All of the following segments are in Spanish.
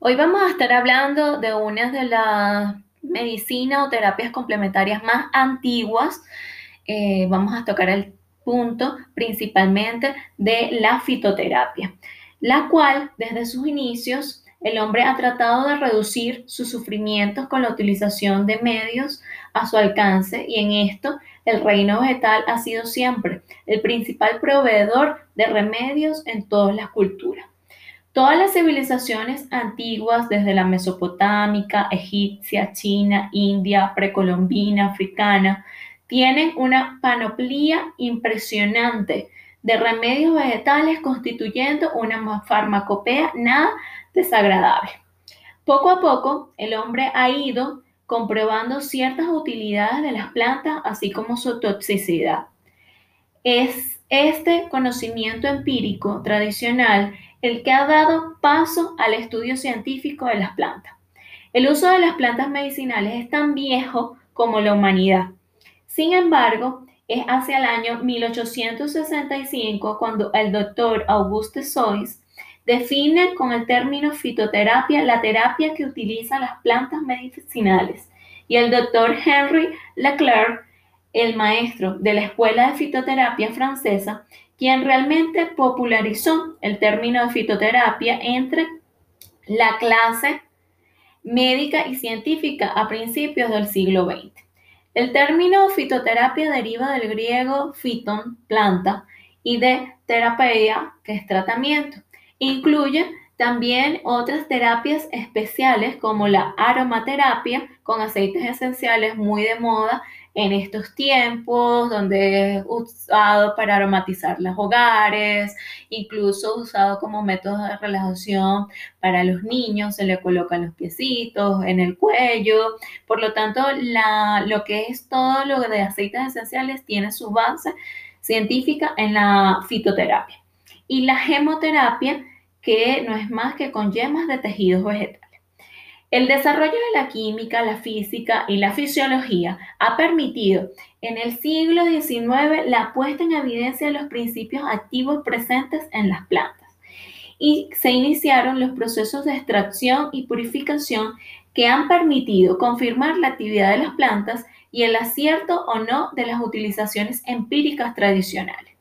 Hoy vamos a estar hablando de una de las medicinas o terapias complementarias más antiguas. Eh, vamos a tocar el punto principalmente de la fitoterapia, la cual desde sus inicios el hombre ha tratado de reducir sus sufrimientos con la utilización de medios a su alcance y en esto el reino vegetal ha sido siempre el principal proveedor de remedios en todas las culturas. Todas las civilizaciones antiguas, desde la mesopotámica, egipcia, china, india, precolombina, africana, tienen una panoplia impresionante de remedios vegetales constituyendo una farmacopea nada desagradable. Poco a poco, el hombre ha ido comprobando ciertas utilidades de las plantas, así como su toxicidad. Es este conocimiento empírico tradicional el que ha dado paso al estudio científico de las plantas. El uso de las plantas medicinales es tan viejo como la humanidad. Sin embargo, es hacia el año 1865 cuando el doctor Auguste Sois define con el término fitoterapia la terapia que utiliza las plantas medicinales y el doctor Henry Leclerc, el maestro de la Escuela de Fitoterapia francesa, quien realmente popularizó el término de fitoterapia entre la clase médica y científica a principios del siglo XX. El término fitoterapia deriva del griego phyton, planta, y de terapia, que es tratamiento. Incluye también otras terapias especiales como la aromaterapia con aceites esenciales muy de moda en estos tiempos, donde es usado para aromatizar los hogares, incluso usado como método de relajación para los niños, se le colocan los piecitos en el cuello. Por lo tanto, lo que es todo lo de aceites esenciales tiene su base científica en la fitoterapia. Y la gemoterapia, que no es más que con yemas de tejidos vegetales. El desarrollo de la química, la física y la fisiología ha permitido en el siglo XIX la puesta en evidencia de los principios activos presentes en las plantas y se iniciaron los procesos de extracción y purificación que han permitido confirmar la actividad de las plantas y el acierto o no de las utilizaciones empíricas tradicionales.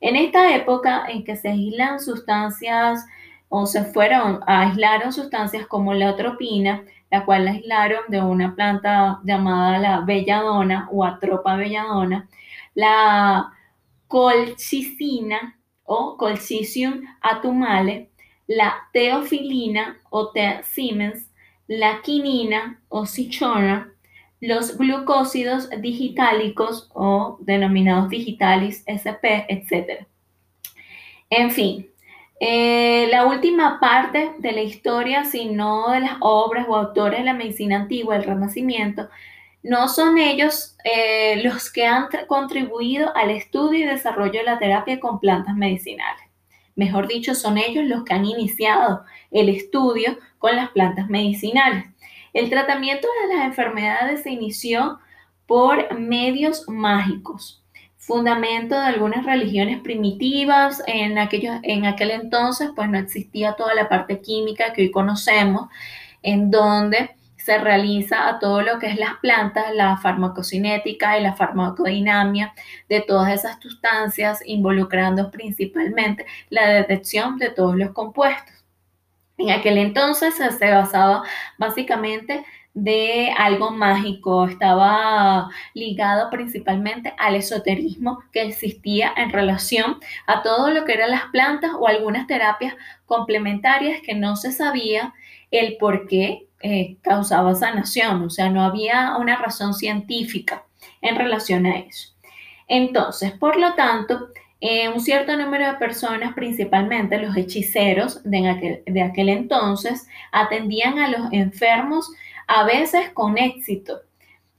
En esta época en que se aislan sustancias o se fueron, aislaron sustancias como la atropina, la cual la aislaron de una planta llamada la belladona o atropa belladona, la colchicina o colchicium atumale, la teofilina o T. siemens, la quinina o cichona, los glucósidos digitálicos o denominados digitalis SP, etc. En fin, eh, la última parte de la historia, sino de las obras o autores de la medicina antigua, el Renacimiento, no son ellos eh, los que han contribuido al estudio y desarrollo de la terapia con plantas medicinales. Mejor dicho, son ellos los que han iniciado el estudio con las plantas medicinales. El tratamiento de las enfermedades se inició por medios mágicos fundamento de algunas religiones primitivas. En, aquellos, en aquel entonces, pues no existía toda la parte química que hoy conocemos, en donde se realiza a todo lo que es las plantas, la farmacocinética y la farmacodinamia de todas esas sustancias, involucrando principalmente la detección de todos los compuestos. En aquel entonces se basaba básicamente de algo mágico, estaba ligado principalmente al esoterismo que existía en relación a todo lo que eran las plantas o algunas terapias complementarias que no se sabía el por qué eh, causaba sanación, o sea, no había una razón científica en relación a eso. Entonces, por lo tanto, eh, un cierto número de personas, principalmente los hechiceros de aquel, de aquel entonces, atendían a los enfermos a veces con éxito.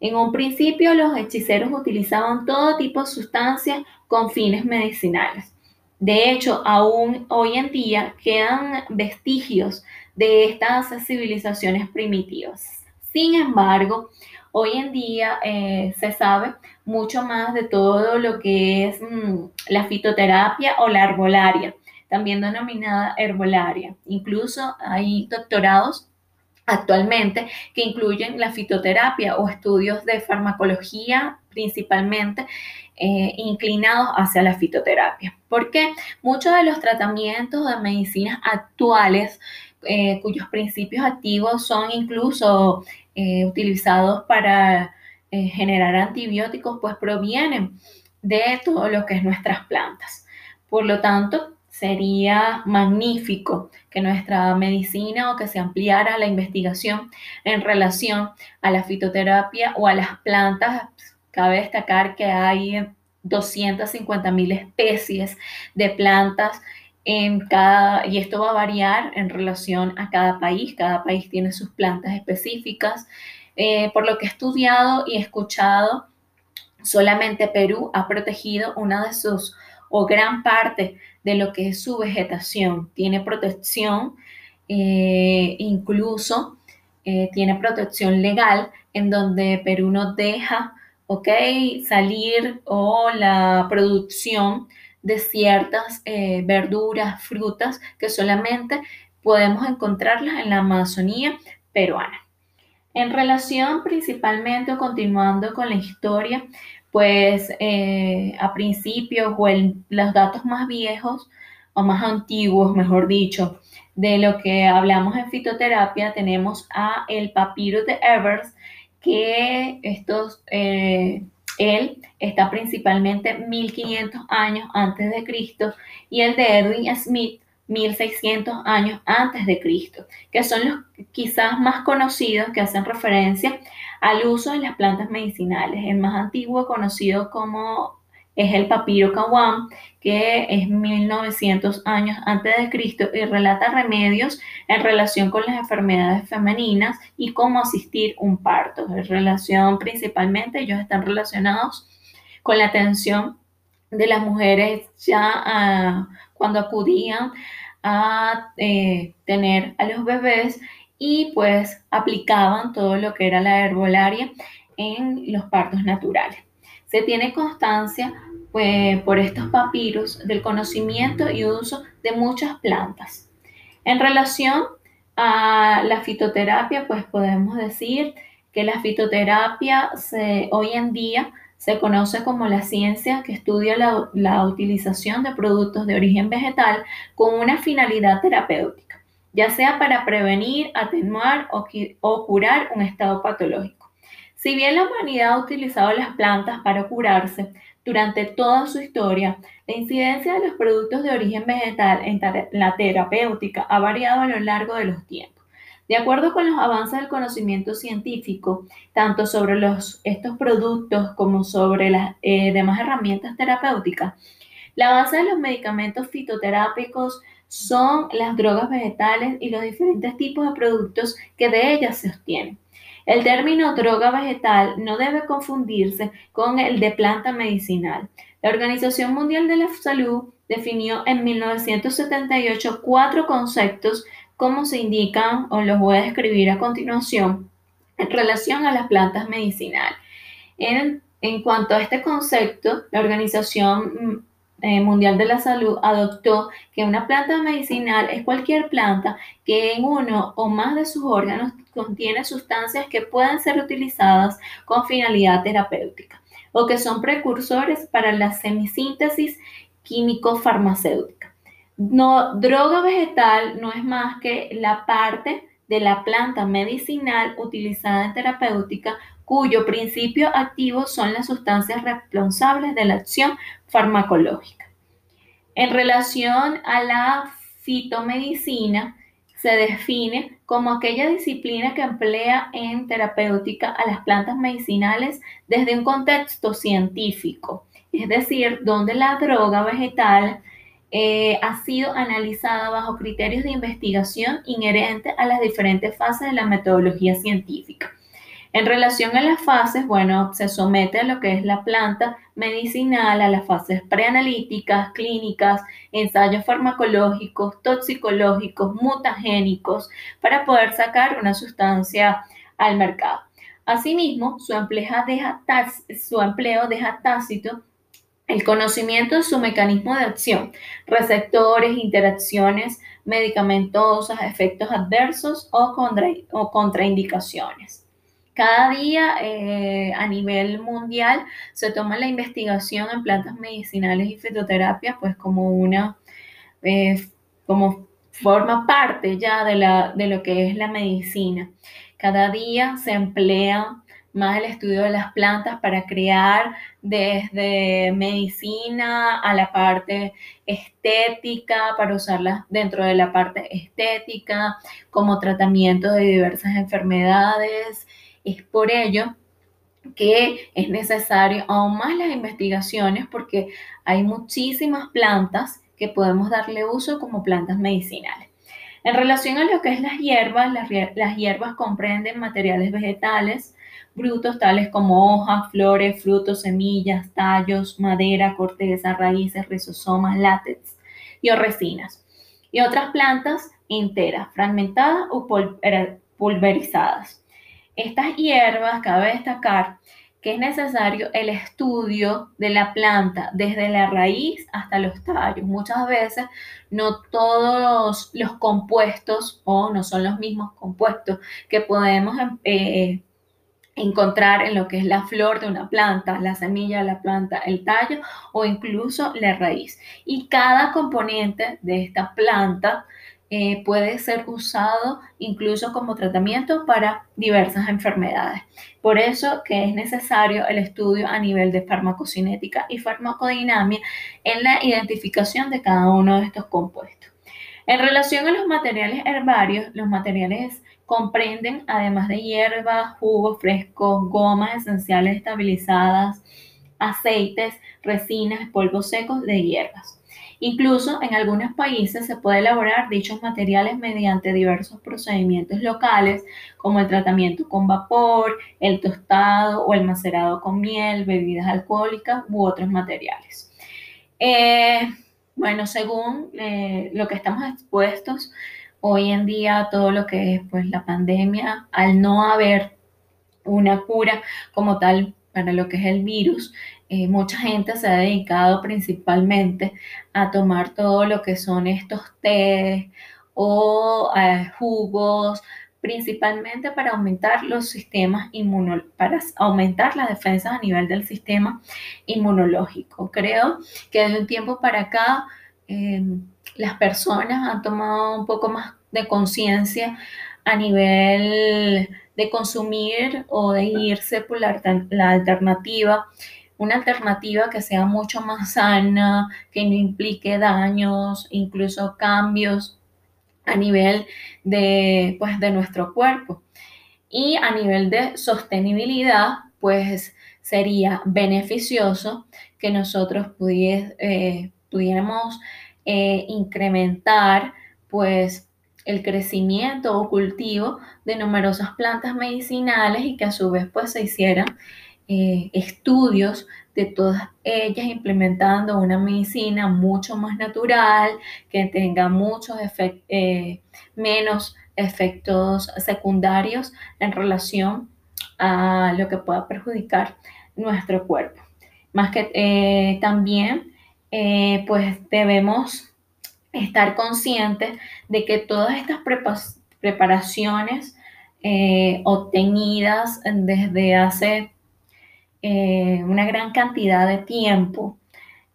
En un principio los hechiceros utilizaban todo tipo de sustancias con fines medicinales. De hecho, aún hoy en día quedan vestigios de estas civilizaciones primitivas. Sin embargo, hoy en día eh, se sabe mucho más de todo lo que es mm, la fitoterapia o la arbolaria también denominada herbolaria. Incluso hay doctorados actualmente que incluyen la fitoterapia o estudios de farmacología principalmente eh, inclinados hacia la fitoterapia. Porque muchos de los tratamientos de medicinas actuales, eh, cuyos principios activos son incluso eh, utilizados para generar antibióticos, pues provienen de todo lo que es nuestras plantas. Por lo tanto, sería magnífico que nuestra medicina o que se ampliara la investigación en relación a la fitoterapia o a las plantas. Cabe destacar que hay 250 mil especies de plantas en cada, y esto va a variar en relación a cada país. Cada país tiene sus plantas específicas. Eh, por lo que he estudiado y escuchado, solamente Perú ha protegido una de sus o gran parte de lo que es su vegetación. Tiene protección, eh, incluso eh, tiene protección legal en donde Perú no deja, ok, salir o la producción de ciertas eh, verduras, frutas que solamente podemos encontrarlas en la Amazonía peruana. En relación principalmente o continuando con la historia, pues eh, a principios o los datos más viejos o más antiguos, mejor dicho, de lo que hablamos en fitoterapia, tenemos a el papiro de Evers, que estos, eh, él está principalmente 1500 años antes de Cristo y el de Edwin Smith 1600 años antes de Cristo, que son los quizás más conocidos que hacen referencia al uso de las plantas medicinales. El más antiguo conocido como es el papiro Caguán, que es 1900 años antes de Cristo y relata remedios en relación con las enfermedades femeninas y cómo asistir un parto. En relación principalmente, ellos están relacionados con la atención de las mujeres ya ah, cuando acudían a eh, tener a los bebés y pues aplicaban todo lo que era la herbolaria en los partos naturales. Se tiene constancia pues, por estos papiros del conocimiento y uso de muchas plantas. En relación a la fitoterapia, pues podemos decir que la fitoterapia se, hoy en día se conoce como la ciencia que estudia la, utilización de productos de origen vegetal con una finalidad terapéutica ya sea para prevenir, atenuar o, curar un estado patológico. Si bien la humanidad ha utilizado las plantas para curarse durante toda su historia, la incidencia de los productos de origen vegetal en la terapéutica ha variado a lo largo de los tiempos. De acuerdo con los avances del conocimiento científico, tanto sobre estos productos como sobre las eh, demás herramientas terapéuticas, la base de los medicamentos fitoterápicos son las drogas vegetales y los diferentes tipos de productos que de ellas se obtienen. El término droga vegetal no debe confundirse con el de planta medicinal. La Organización Mundial de la Salud definió en 1978 cuatro conceptos como se indican o los voy a describir a continuación en relación a las plantas medicinales. En, en cuanto a este concepto, la Organización eh, Mundial de la Salud adoptó que una planta medicinal es cualquier planta que en uno o más de sus órganos contiene sustancias que pueden ser utilizadas con finalidad terapéutica o que son precursores para la semisíntesis químico-farmacéutica. No, droga vegetal no es más que la parte de la planta medicinal utilizada en terapéutica cuyo principio activo son las sustancias responsables de la acción farmacológica. En relación a la fitomedicina, se define como aquella disciplina que emplea en terapéutica a las plantas medicinales desde un contexto científico, es decir, donde la droga vegetal eh, ha sido analizada bajo criterios de investigación inherentes a las diferentes fases de la metodología científica. En relación a las fases, bueno, se somete a lo que es la planta medicinal, a las fases preanalíticas, clínicas, ensayos farmacológicos, toxicológicos, mutagénicos, para poder sacar una sustancia al mercado. Asimismo, su empleo deja tácito El conocimiento de su mecanismo de acción, receptores, interacciones medicamentosas, efectos adversos o, contraindicaciones. Cada día eh, a nivel mundial se toma la investigación en plantas medicinales y fitoterapia pues como una, eh, como forma parte ya de, la, de lo que es la medicina. Cada día se emplea más el estudio de las plantas para crear desde medicina a la parte estética, para usarlas dentro de la parte estética, como tratamiento de diversas enfermedades. Es por ello que es necesario aún más las investigaciones porque hay muchísimas plantas que podemos darle uso como plantas medicinales. En relación a lo que es las hierbas, las, las hierbas comprenden materiales vegetales, brutos tales como hojas, flores, frutos, semillas, tallos, madera, corteza, raíces, rizosomas, látex y resinas. Y otras plantas enteras, fragmentadas o pulverizadas. Estas hierbas, cabe destacar que es necesario el estudio de la planta desde la raíz hasta los tallos. Muchas veces no todos los, compuestos o no son los mismos compuestos que podemos eh, encontrar en lo que es la flor de una planta, la semilla de la planta, el tallo o incluso la raíz. Y cada componente de esta planta eh, puede ser usado incluso como tratamiento para diversas enfermedades. Por eso que es necesario el estudio a nivel de farmacocinética y farmacodinamia en la identificación de cada uno de estos compuestos. En relación a los materiales herbarios, los materiales comprenden, además de hierbas, jugos frescos, gomas esenciales estabilizadas, aceites, resinas, polvos secos de hierbas. Incluso en algunos países se puede elaborar dichos materiales mediante diversos procedimientos locales, como el tratamiento con vapor, el tostado o el macerado con miel, bebidas alcohólicas u otros materiales. Eh, bueno, según eh, lo que estamos expuestos hoy en día, todo lo que es pues, la pandemia, al no haber una cura como tal para lo que es el virus, eh, mucha gente se ha dedicado principalmente a tomar todo lo que son estos tés o eh, jugos, principalmente para aumentar los sistemas inmunológicos, para aumentar las defensas a nivel del sistema inmunológico. Creo que de un tiempo para acá em, las personas han tomado un poco más de conciencia a nivel de consumir o de irse por la, alternativa una alternativa que sea mucho más sana, que no implique daños, incluso cambios a nivel de, pues, de nuestro cuerpo. Y a nivel de sostenibilidad, pues sería beneficioso que nosotros eh, pudiéramos eh, incrementar pues el crecimiento o cultivo de numerosas plantas medicinales y que a su vez pues se hicieran eh, estudios de todas ellas implementando una medicina mucho más natural, que tenga muchos eh, menos efectos secundarios en relación a lo que pueda perjudicar nuestro cuerpo. Más que también, pues debemos estar conscientes de que todas estas preparaciones obtenidas desde hace eh, una gran cantidad de tiempo,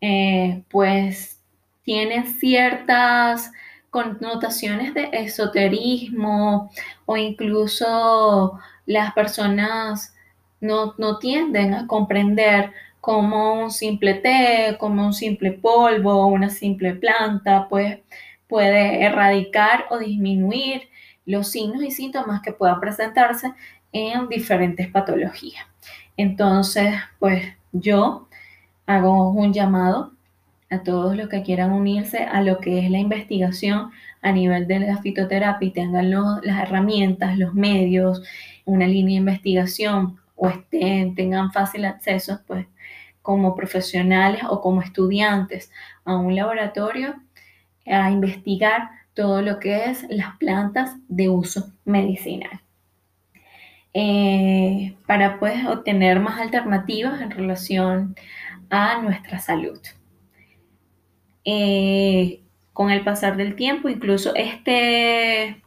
eh, pues tiene ciertas connotaciones de esoterismo o incluso las personas no, no tienden a comprender cómo un simple té, como un simple polvo, una simple planta, pues puede erradicar o disminuir los signos y síntomas que puedan presentarse en diferentes patologías. Entonces, pues yo hago un llamado a todos los que quieran unirse a lo que es la investigación a nivel de la fitoterapia y tengan las herramientas, los medios, una línea de investigación o estén, tengan fácil acceso, pues como profesionales o como estudiantes a un laboratorio a investigar todo lo que es las plantas de uso medicinal. Eh, para pues, obtener más alternativas en relación a nuestra salud. Eh, con el pasar del tiempo, incluso este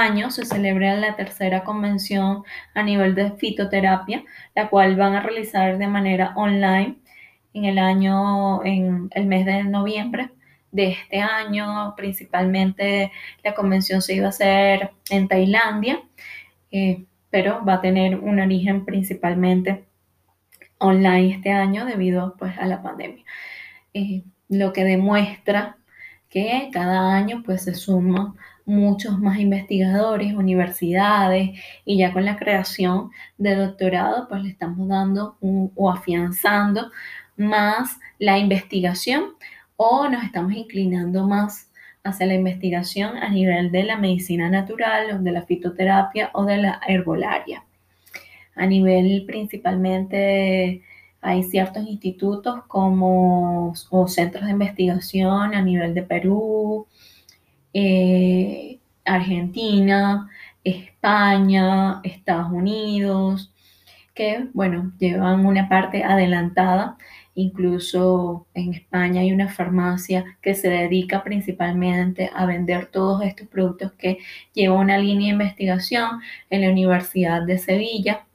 año se celebra la tercera convención a nivel de fitoterapia, la cual van a realizar de manera online en el año, en el mes de noviembre de este año. Principalmente la convención se iba a hacer en Tailandia, eh, pero va a tener un origen principalmente online este año debido pues, a la pandemia. Eh, lo que demuestra que cada año pues se suman muchos más investigadores, universidades y ya con la creación de doctorado pues le estamos dando o afianzando más la investigación o nos estamos inclinando más hacia la investigación a nivel de la medicina natural o de la fitoterapia o de la herbolaria. A nivel principalmente hay ciertos institutos como o centros de investigación a nivel de Perú, eh, Argentina, España, Estados Unidos, que, bueno, llevan una parte adelantada. Incluso en España hay una farmacia que se dedica principalmente a vender todos estos productos que lleva una línea de investigación en la Universidad de Sevilla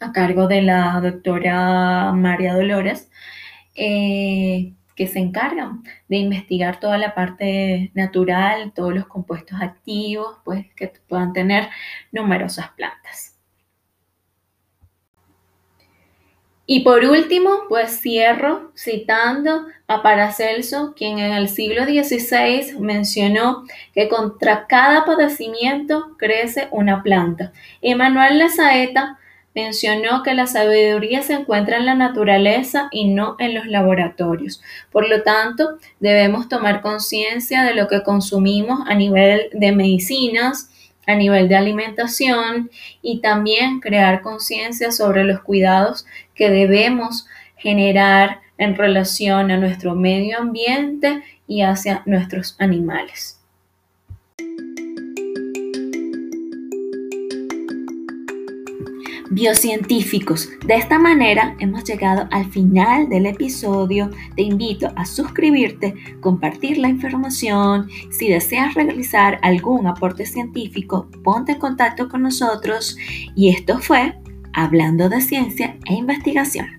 a cargo de la doctora María Dolores, eh, que se encargan de investigar toda la parte natural, todos los compuestos activos, pues que puedan tener numerosas plantas. Y por último, pues cierro citando a Paracelso, quien en el siglo XVI mencionó que contra cada padecimiento crece una planta. Emanuel Lazaeta mencionó que la sabiduría se encuentra en la naturaleza y no en los laboratorios. Por lo tanto, debemos tomar conciencia de lo que consumimos a nivel de medicinas, a nivel de alimentación y también crear conciencia sobre los cuidados que debemos generar en relación a nuestro medio ambiente y hacia nuestros animales. Biocientíficos. De esta manera hemos llegado al final del episodio. Te invito a suscribirte, compartir la información. Si deseas realizar algún aporte científico, ponte en contacto con nosotros. Y esto fue Hablando de Ciencia e Investigación.